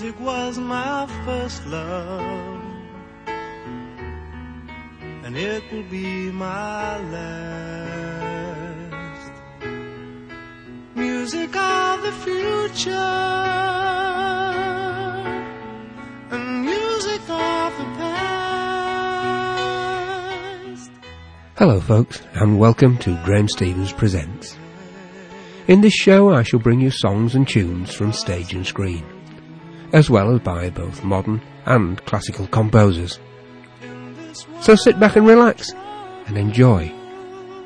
Music was my first love, and it will be my last. Music of the future, and music of the past. Hello, folks, and welcome to Graham Stevens Presents. In this show, I shall bring you songs and tunes from stage and screen, as well as by both modern and classical composers. So sit back and relax and enjoy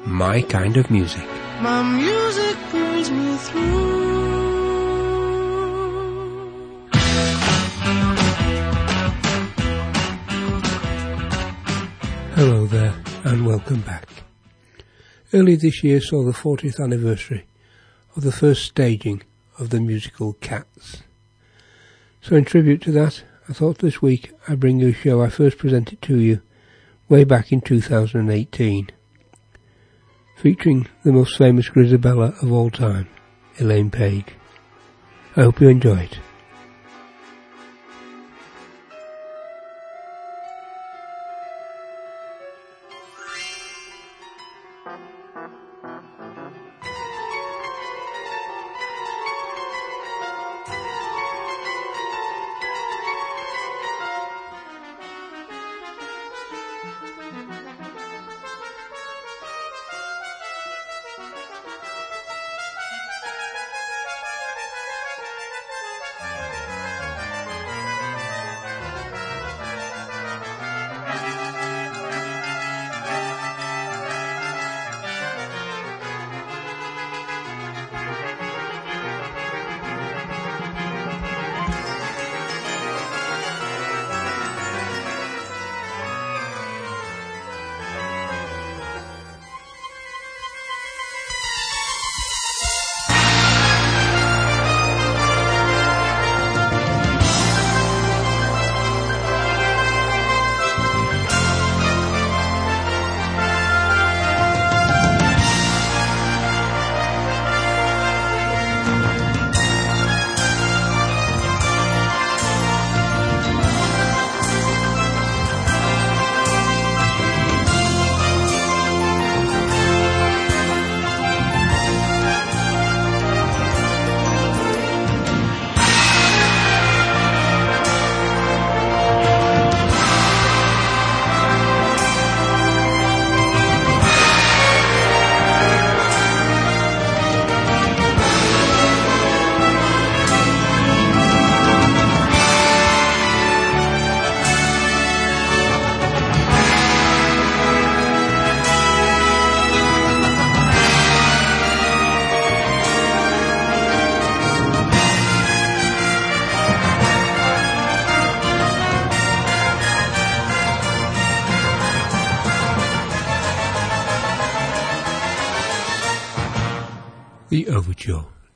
my kind of music. My music pulls me through. Hello there, and welcome back. Early this year saw the 40th anniversary of the first staging of the musical Cats. So in tribute to that, I thought this week I'd bring you a show I first presented to you way back in 2018, featuring the most famous Grisabella of all time, Elaine Paige. I hope you enjoy it.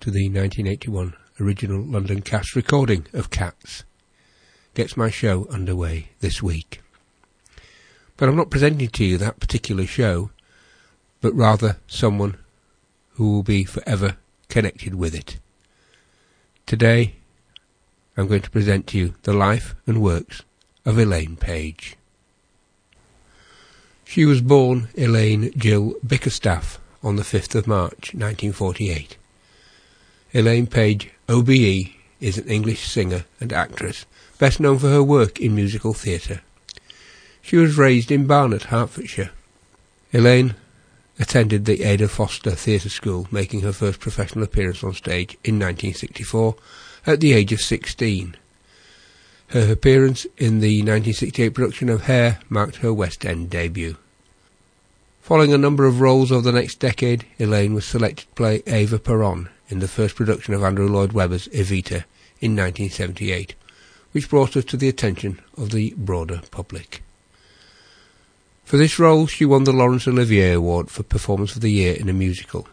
To the 1981 original London cast recording of Cats gets my show underway this week. But I'm not presenting to you that particular show, but rather someone who will be forever connected with it. Today, I'm going to present to you the life and works of Elaine Paige. She was born Elaine Jill Bickerstaff on the 5th of March 1948. Elaine Paige, OBE, is an English singer and actress, best known for her work in musical theatre. She was raised in Barnet, Hertfordshire. Elaine attended the Ada Foster Theatre School, making her first professional appearance on stage in 1964 at the age of 16. Her appearance in the 1968 production of Hair marked her West End debut. Following a number of roles over the next decade, Elaine was selected to play Ava Peron in the first production of Andrew Lloyd Webber's Evita in 1978, which brought her to the attention of the broader public. For this role, she won the Laurence Olivier Award for Performance of the Year in a Musical.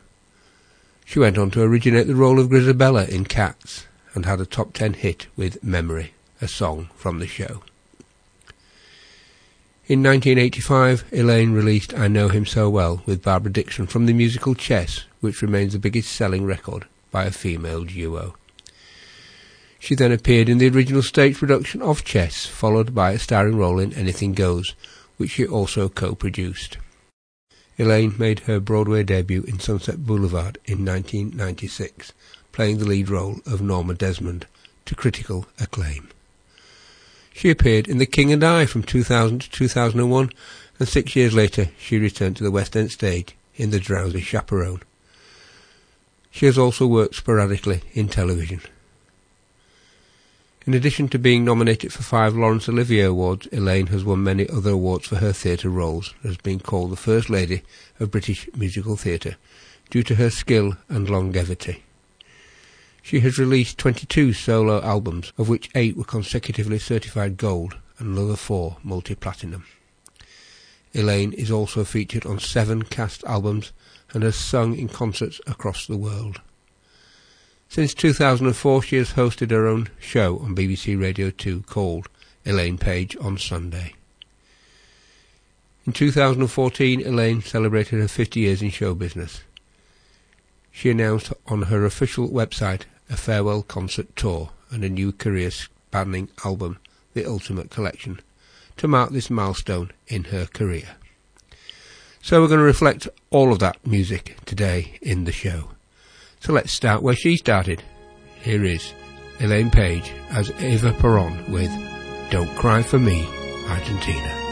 She went on to originate the role of Grisabella in Cats and had a top ten hit with Memory, a song from the show. In 1985, Elaine released I Know Him So Well with Barbara Dickson from the musical Chess, which remains the biggest selling record by a female duo. She then appeared in the original stage production of Chess, followed by a starring role in Anything Goes, which she also co-produced. Elaine made her Broadway debut in Sunset Boulevard in 1996, playing the lead role of Norma Desmond, to critical acclaim. She appeared in The King and I from 2000 to 2001, and six years later she returned to the West End stage in The Drowsy Chaperone. She has also worked sporadically in television. In addition to being nominated for five Laurence Olivier Awards, Elaine has won many other awards for her theatre roles and has been called the First Lady of British musical theatre due to her skill and longevity. She has released 22 solo albums, of which eight were consecutively certified gold and another four multi-platinum. Elaine is also featured on seven cast albums and has sung in concerts across the world. Since 2004 she has hosted her own show on BBC Radio 2 called Elaine Paige on Sunday. In 2014 Elaine celebrated her 50 years in show business. She announced on her official website a farewell concert tour and a new career spanning album, The Ultimate Collection, to mark this milestone in her career. So we're going to reflect all of that music today in the show. So let's start where she started. Here is Elaine Paige as Eva Peron with Don't Cry for Me, Argentina.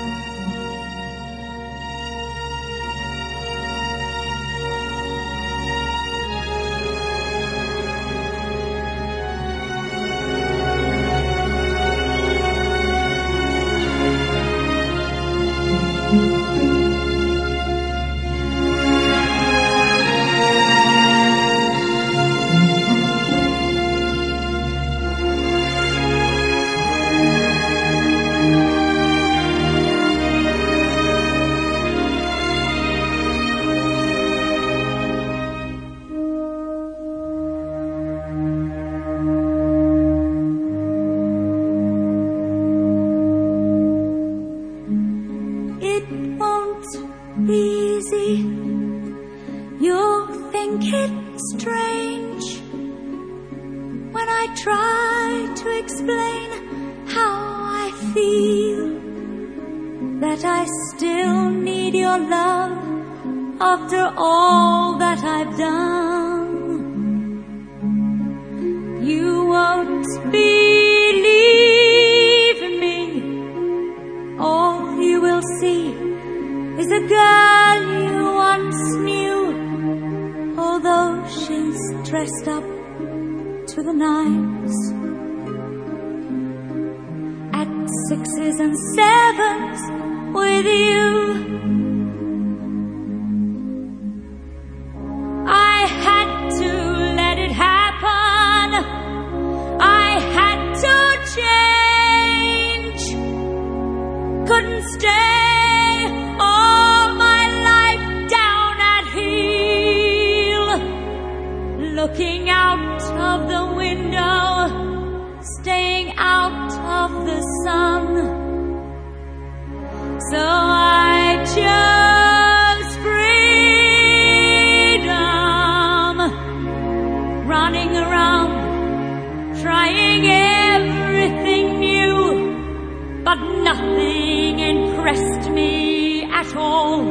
nothing impressed me at all.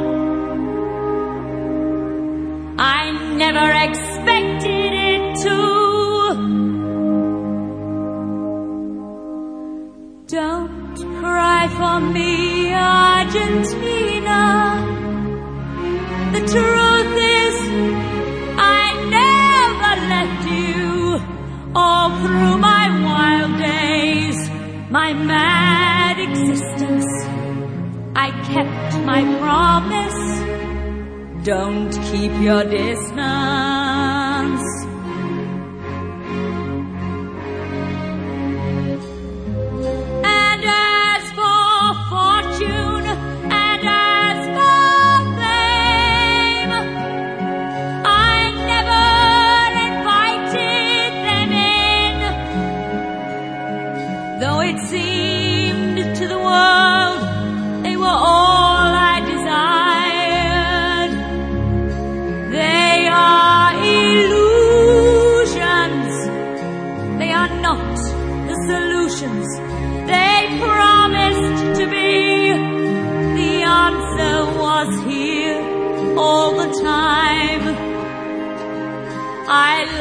I never expected it to. Don't cry for me, Argentina. The truth is, I never left you all through my wild days, my man kept my promise. Don't keep your distance.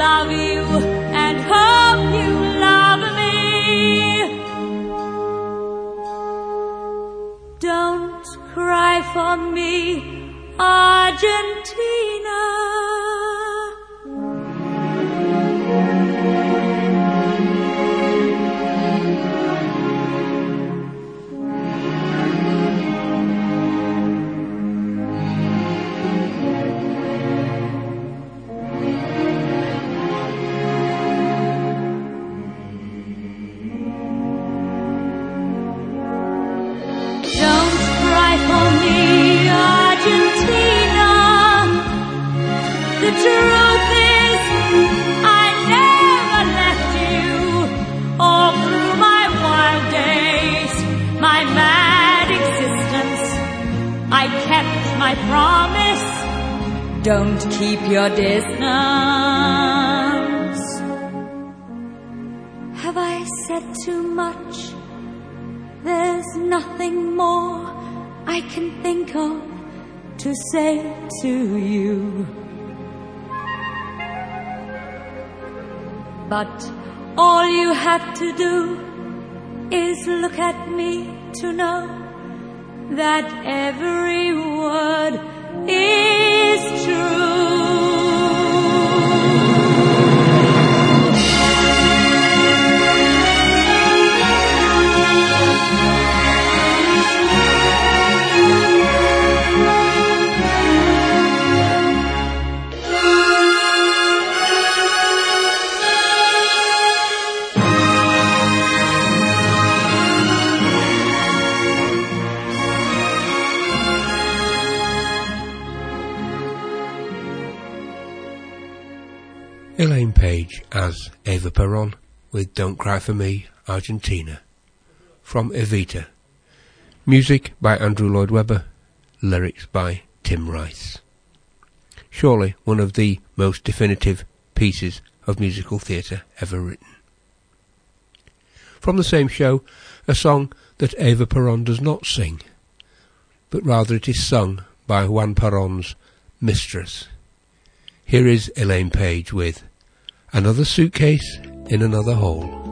Love you But all you have to do is look at me to know that every word is true. Elaine Paige as Eva Peron with Don't Cry For Me, Argentina. From Evita. Music by Andrew Lloyd Webber. Lyrics by Tim Rice. Surely one of the most definitive pieces of musical theatre ever written. From the same show, a song that Eva Peron does not sing, but rather it is sung by Juan Peron's mistress. Here is Elaine Paige with Another Suitcase in Another Hall.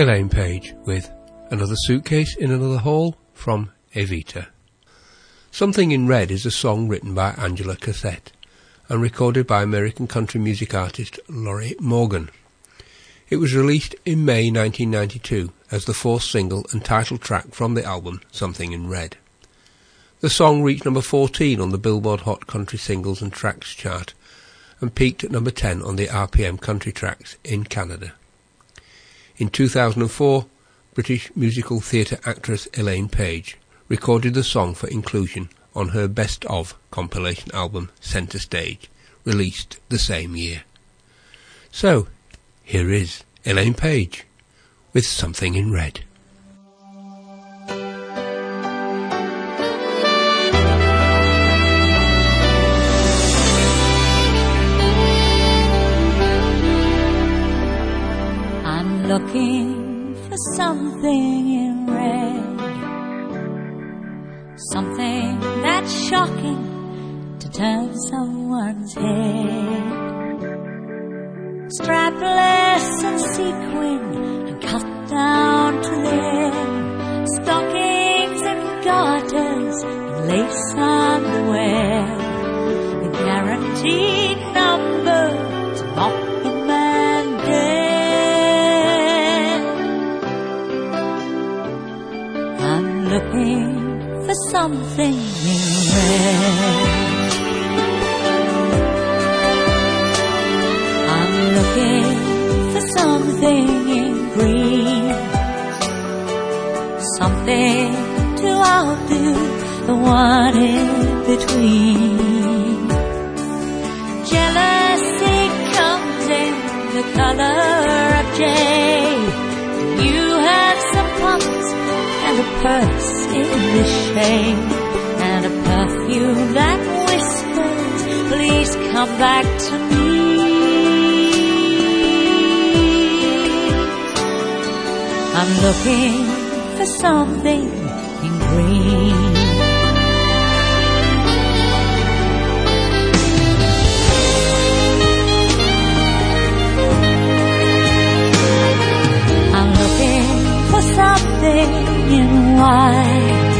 Elaine Paige with Another Suitcase in Another Hall from Evita. Something in Red is a song written by Angela Kaset and recorded by American country music artist Lorrie Morgan. It was released in May 1992 as the fourth single and title track from the album Something in Red. The song reached number 14 on the Billboard Hot Country Singles and Tracks chart and peaked at number 10 on the RPM Country Tracks in Canada. In 2004, British musical theatre actress Elaine Paige recorded the song for inclusion on her Best Of compilation album Centre Stage, released the same year. So, here is Elaine Paige with Something in Red. Looking for something in red. Something that's shocking to turn someone's head. Strapless and sequin and cut down to there. Stockings and garters and lace underwear. The guaranteed number looking for something in red. I'm looking for something in green. Something to outdo the one in between. Jealousy comes in the color of jade. Purse in the shade. And a perfume that whispers, please come back to me. I'm looking for something in green. Something in white.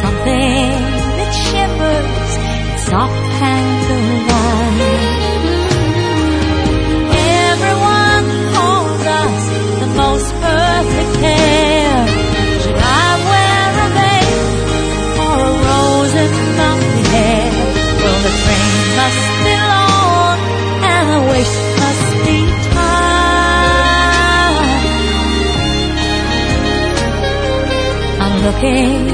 Something I'm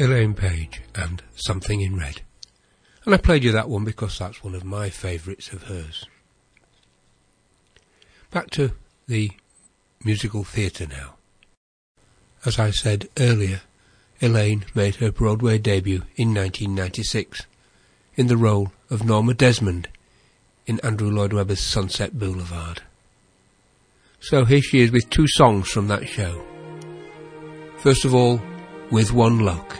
Elaine Paige and Something in Red. And I played you that one because that's one of my favourites of hers. Back to the musical theatre now. As I said earlier, Elaine made her Broadway debut in 1996 in the role of Norma Desmond in Andrew Lloyd Webber's Sunset Boulevard. So here she is with two songs from that show. First of all, With One Look,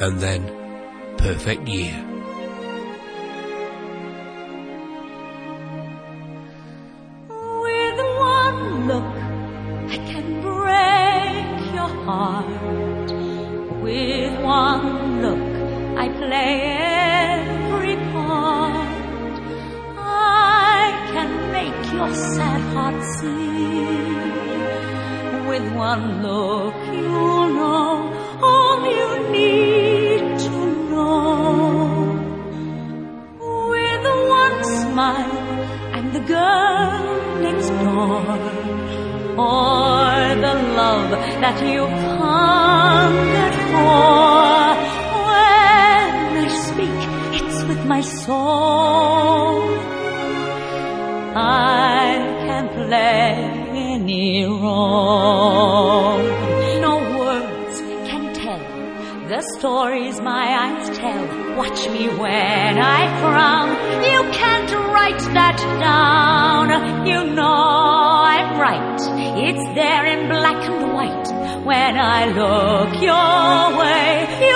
and then Perfect Year. Or the love that you've hungered for. When I speak, it's with my soul. I can play any role. No words can tell the stories my eyes tell. Watch me when I frown. You can't write that down. You know I'm right. It's there in black and white. When I look your way,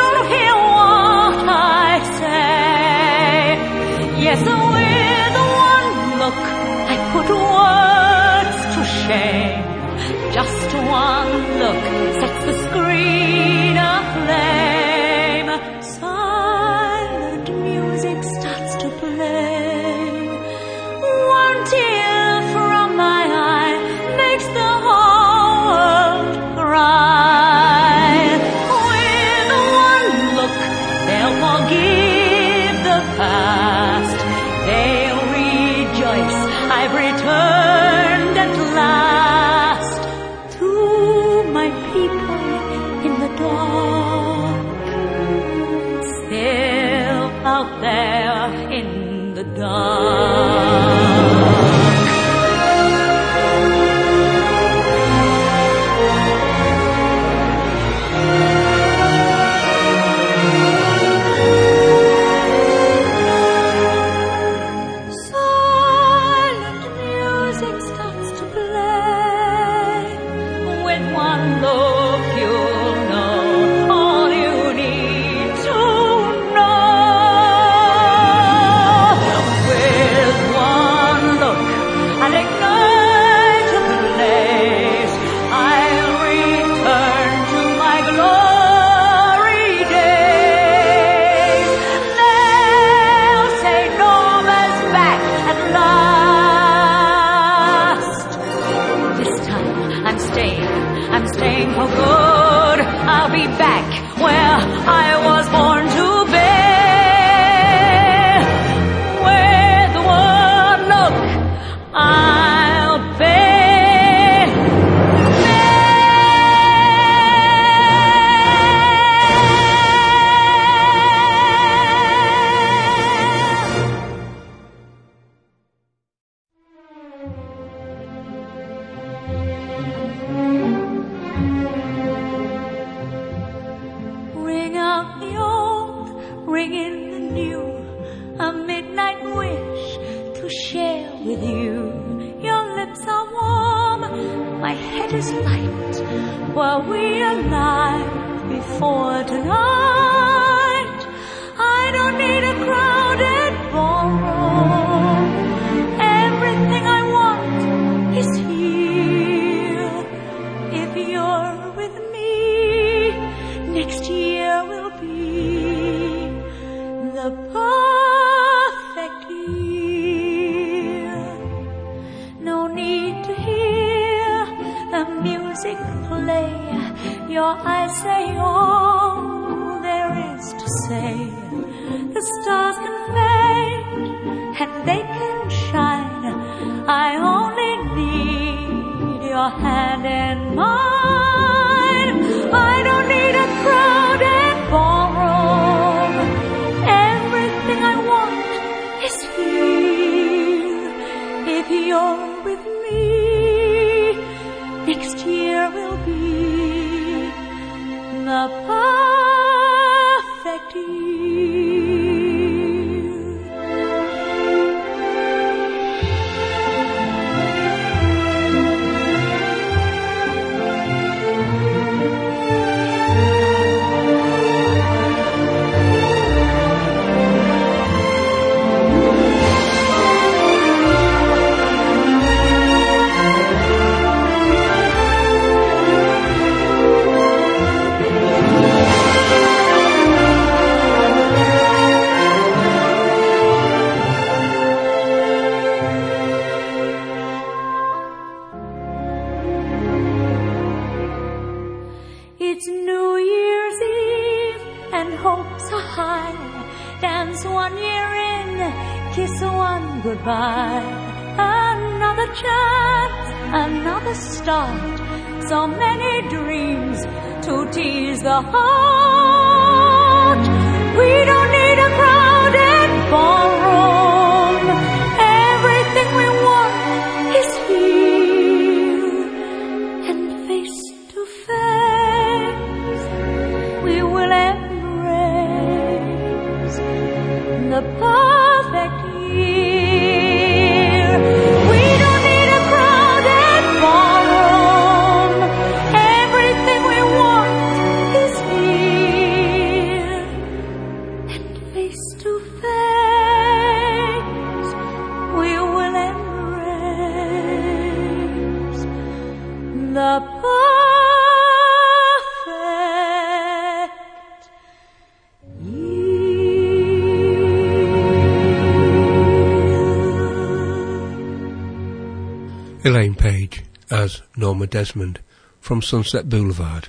Paige as Norma Desmond from Sunset Boulevard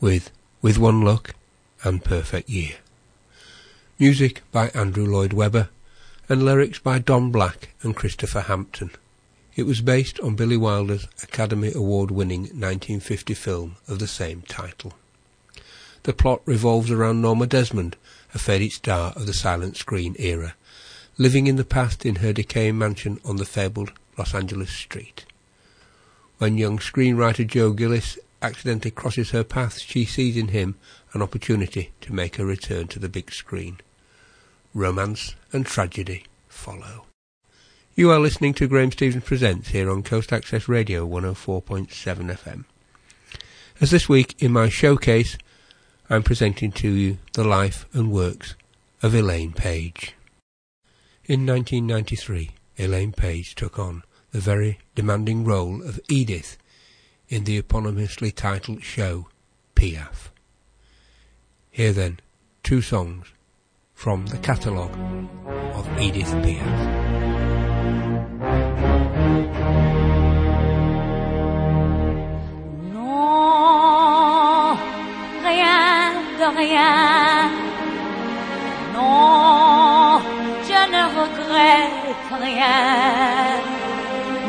with With One Look and Perfect Year. Music by Andrew Lloyd Webber and lyrics by Don Black and Christopher Hampton. It was based on Billy Wilder's Academy Award winning 1950 film of the same title. The plot revolves around Norma Desmond, a faded star of the silent screen era, living in the past in her decaying mansion on the fabled Los Angeles street. When young screenwriter Joe Gillis accidentally crosses her path, she sees in him an opportunity to make her return to the big screen. Romance and tragedy follow. You are listening to Graham Stevens Presents here on Coast Access Radio 104.7 FM. As this week in my showcase, I'm presenting to you the life and works of Elaine Paige. In 1993, Elaine Paige took on the very demanding role of Edith in the eponymously titled show Piaf. Here then, two songs from the catalogue of Edith Piaf. Rien. Non, je ne regrette rien,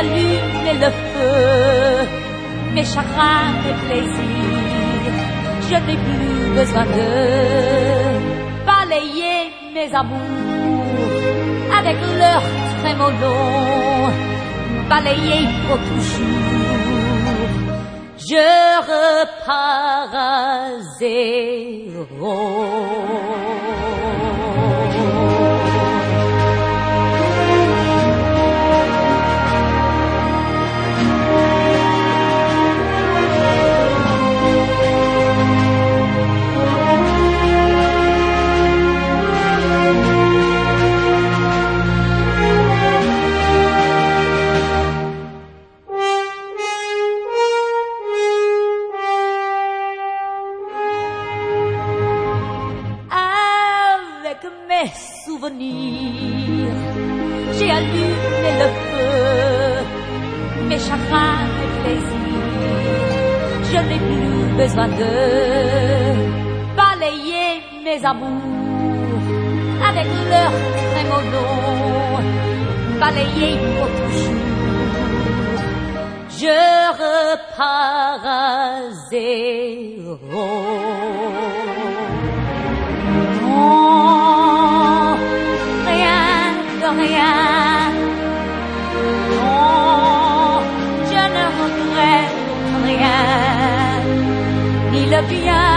allumé le feu, mes chagrins, mes plaisirs. Je n'ai plus besoin de balayer mes amours avec leur trémolo, balayer pour toujours. Je repars à zéro. j'ai allumé le feu, mes chagrins, mes plaisirs, je n'ai plus besoin de balayer mes amours avec leur très nom, balayer pour toujours. Je repars à zéro. sabia.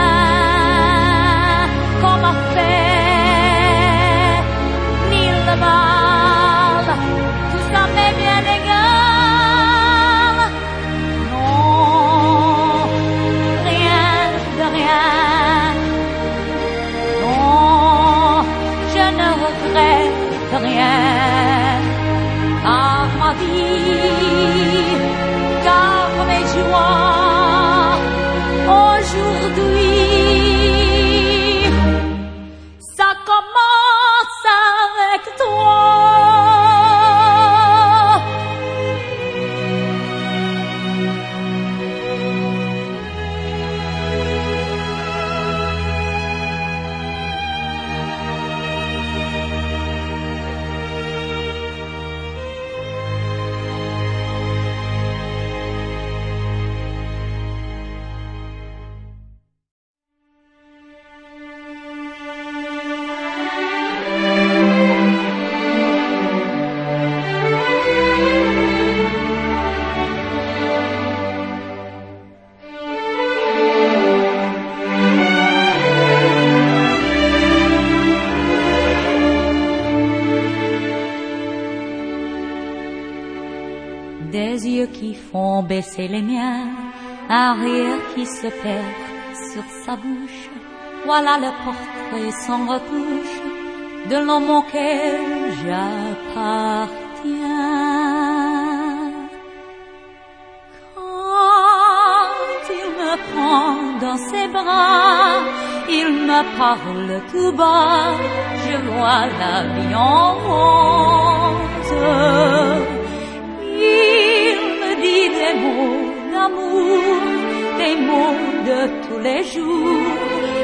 Portrait sans retouche de l'homme auquel j'appartiens. Quand il me prend dans ses bras, il me parle tout bas, je vois la vie en rose. Il me dit des mots d'amour, des mots de tous les jours,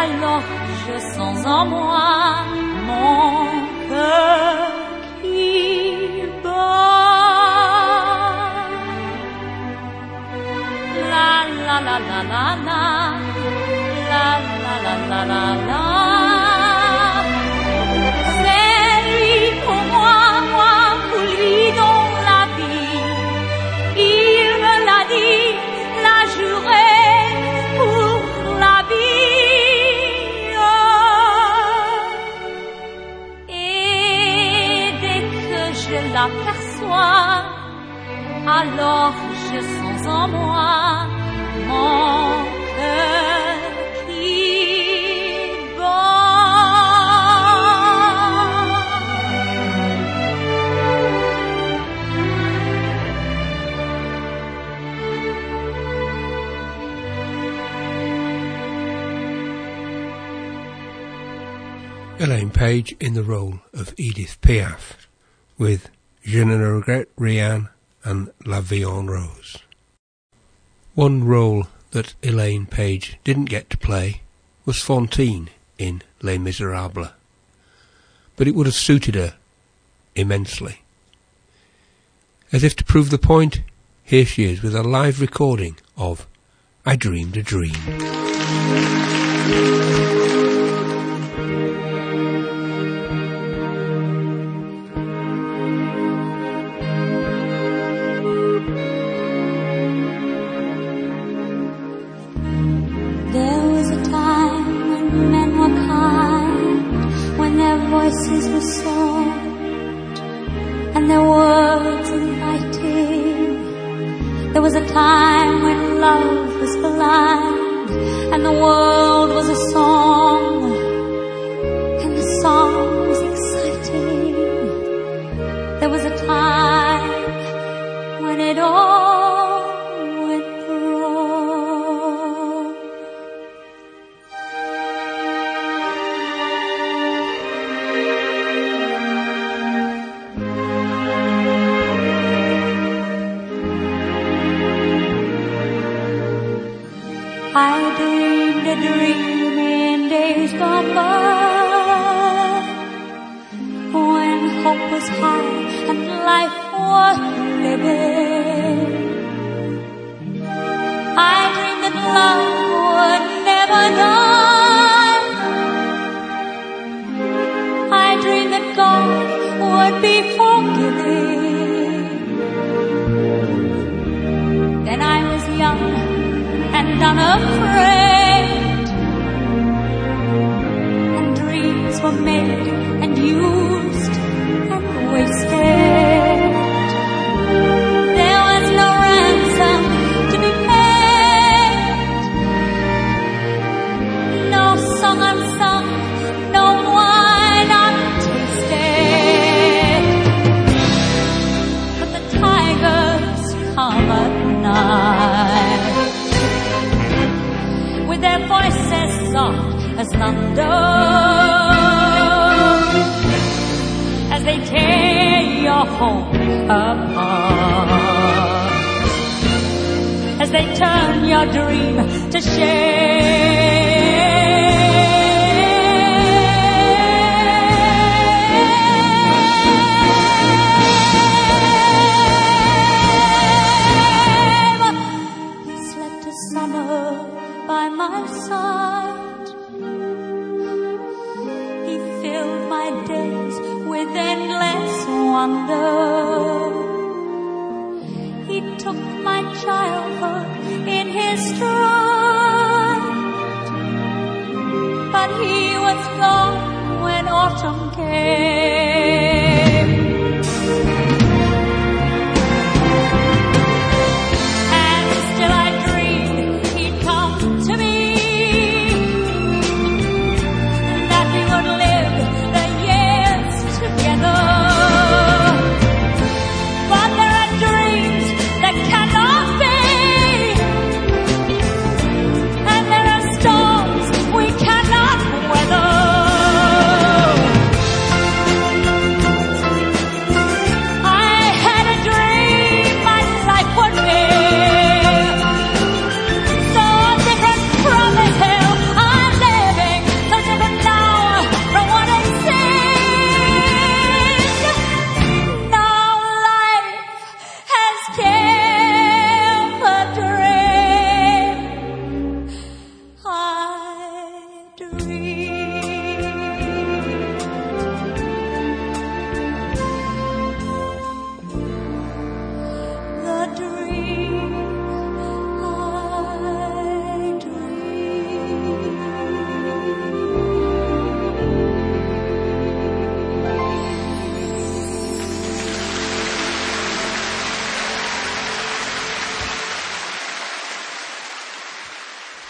alors je sens en moi mon cœur qui bat. La la la la la la, la la la la la la. Alors je sens en moi mon. Elaine Paige in the role of Edith Piaf, with Je ne regrette rien and La Vie en Rose. One role that Elaine Paige didn't get to play was Fantine in Les Miserables, but it would have suited her immensely. As if to prove the point, here she is with a live recording of I Dreamed a Dream. was a time when love was blind and the world was a song.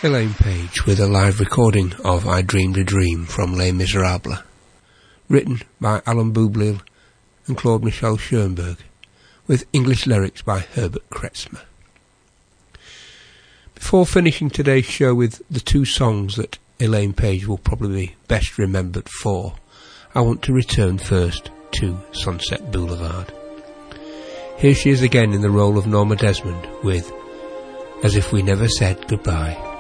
Elaine Paige with a live recording of I Dreamed a Dream from Les Miserables, written by Alain Boublil and Claude Michel Schoenberg, with English lyrics by Herbert Kretzmer. Before finishing today's show with the two songs that Elaine Paige will probably be best remembered for, I want to return first to Sunset Boulevard. Here she is again in the role of Norma Desmond with As If We Never Said Goodbye.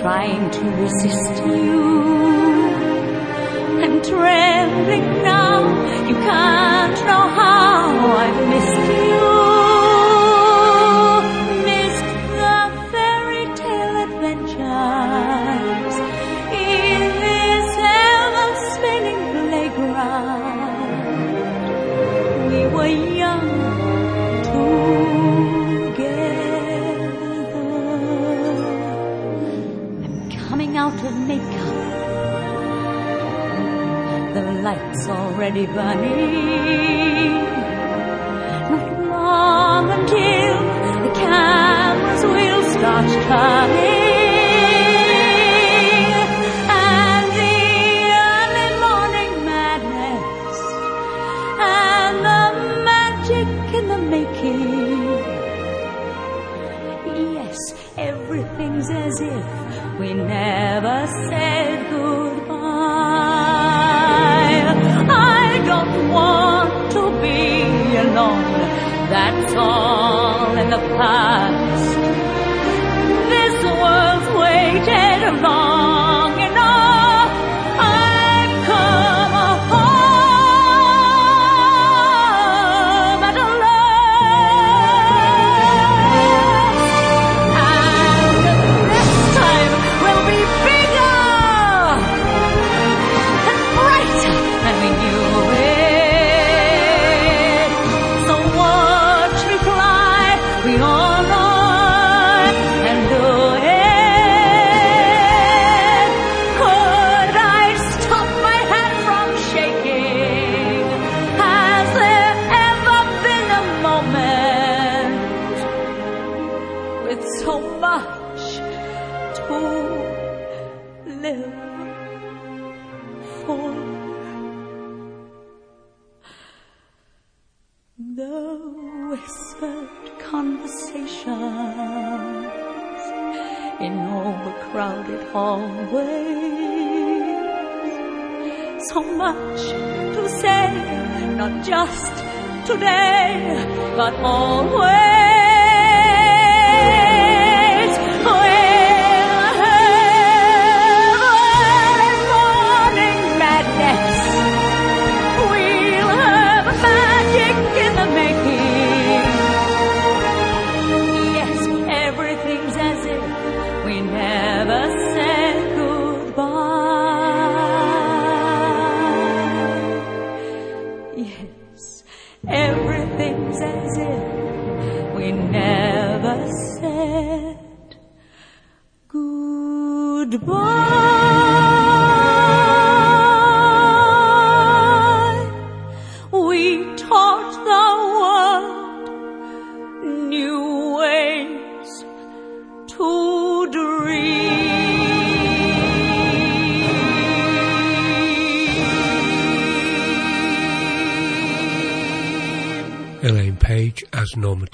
Trying to resist you. I'm trembling now, you can't know how I've missed you. Already burning. Not long until the cameras will start turning. And the early morning madness and the magic in the making. Yes, everything's as if we never said That's all in the past. This world's waited long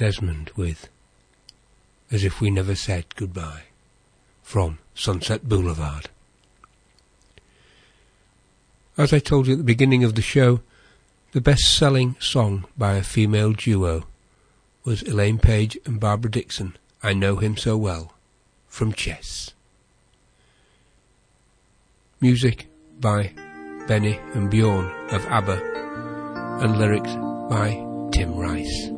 Desmond with As If We Never Said Goodbye from Sunset Boulevard. As I told you at the beginning of the show, the best selling song by a female duo was Elaine Paige and Barbara Dickson, I Know Him So Well, from Chess. Music by Benny and Bjorn of ABBA, and lyrics by Tim Rice.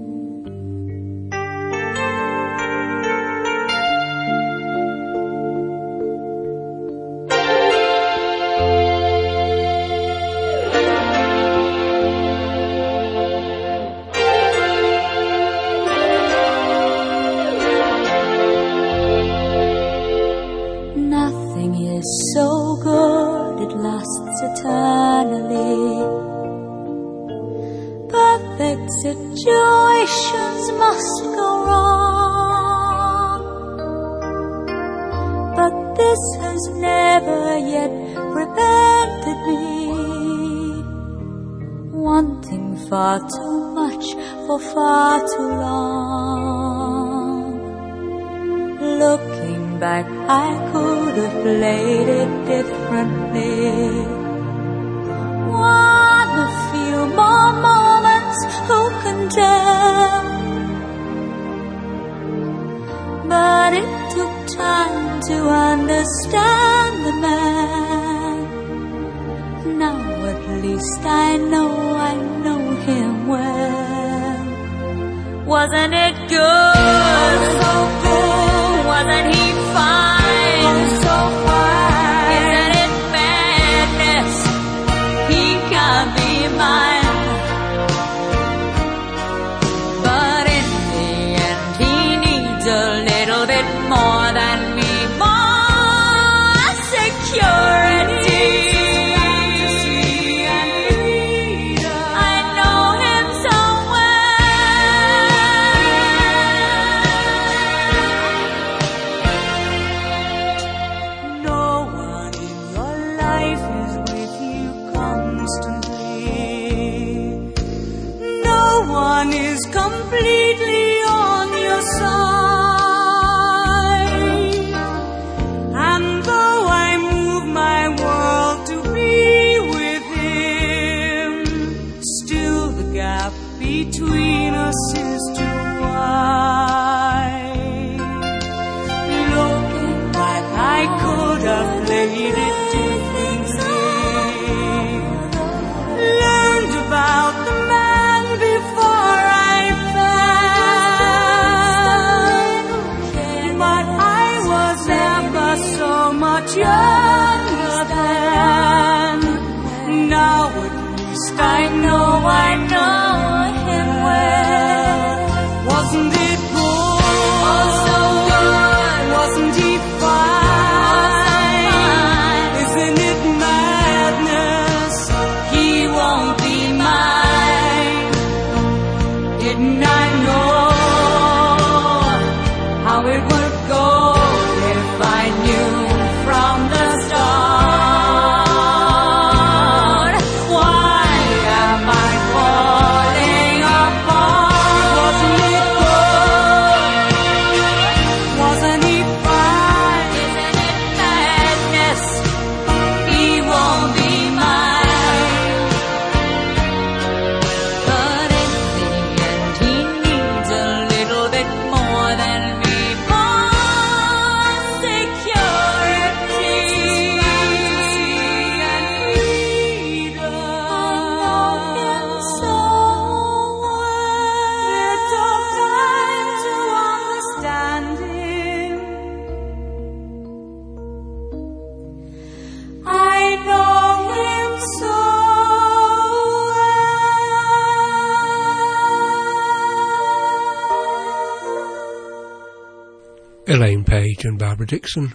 And Barbara Dickson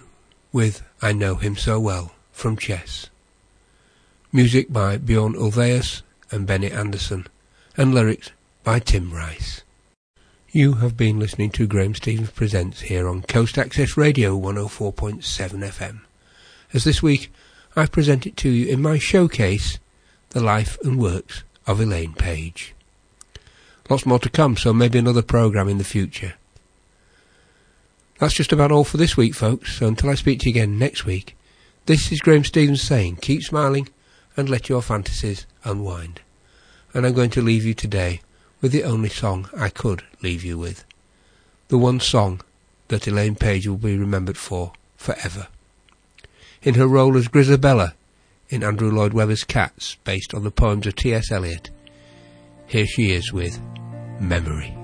with I Know Him So Well from Chess. Music by Bjorn Ulvaeus and Benny Andersson and lyrics by Tim Rice. You have been listening to Graham Stevens Presents here on Coast Access Radio 104.7 FM. As this week I present it to you in my showcase, The Life and Works of Elaine Paige. Lots more to come, so maybe another programme in the future. That's just about all for this week, folks. So until I speak to you again next week, this is Graham Stevens saying, keep smiling and let your fantasies unwind. And I'm going to leave you today with the only song I could leave you with. The one song that Elaine Paige will be remembered for forever. In her role as Grisabella in Andrew Lloyd Webber's Cats, based on the poems of T.S. Eliot, here she is with Memory. Memory,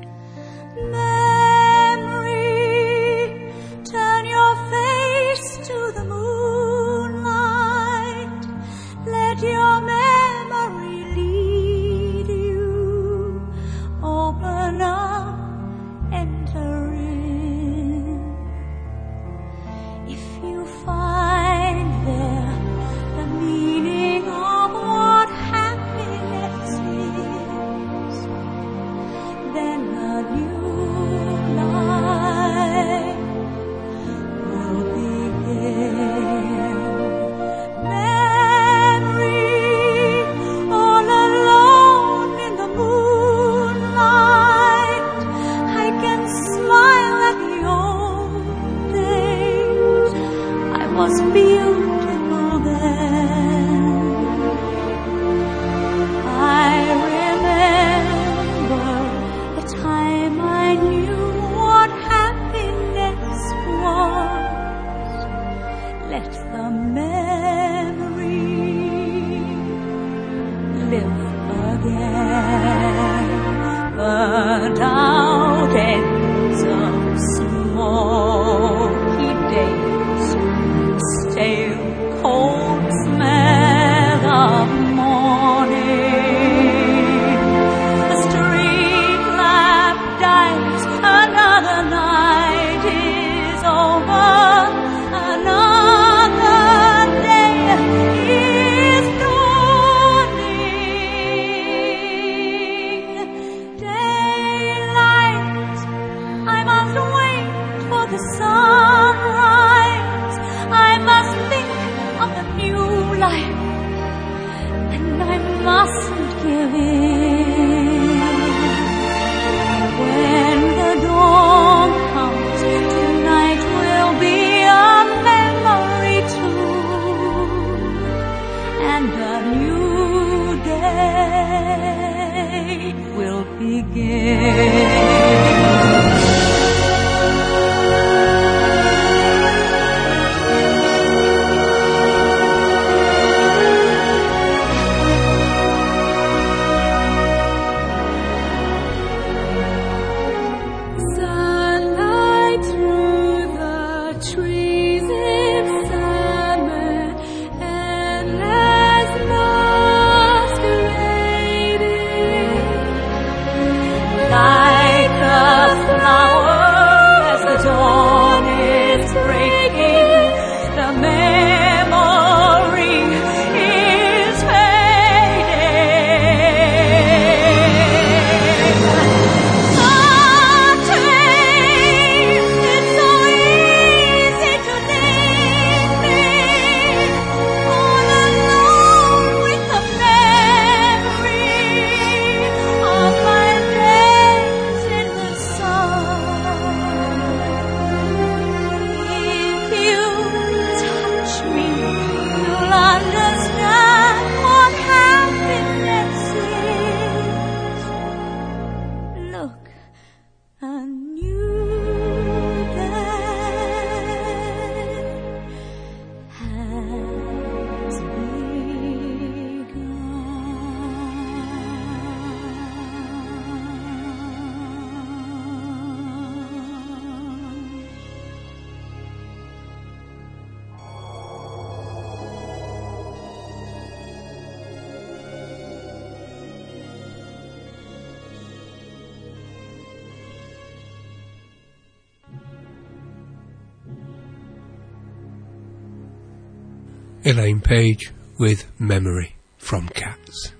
Elaine Paige with Memory from Cats.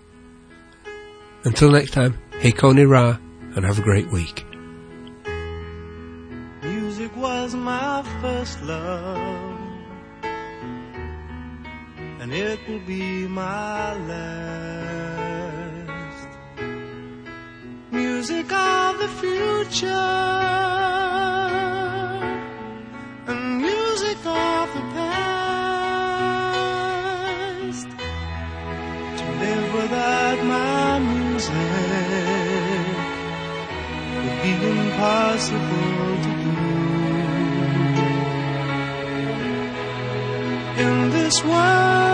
Until next time, Hikoni Ra and have a great week. Music was my first love, and it will be my last. Music of the future. Impossible to do. In this world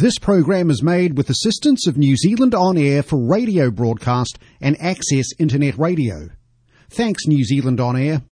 This program is made with assistance of New Zealand On Air for radio broadcast and access internet radio. Thanks New Zealand On Air.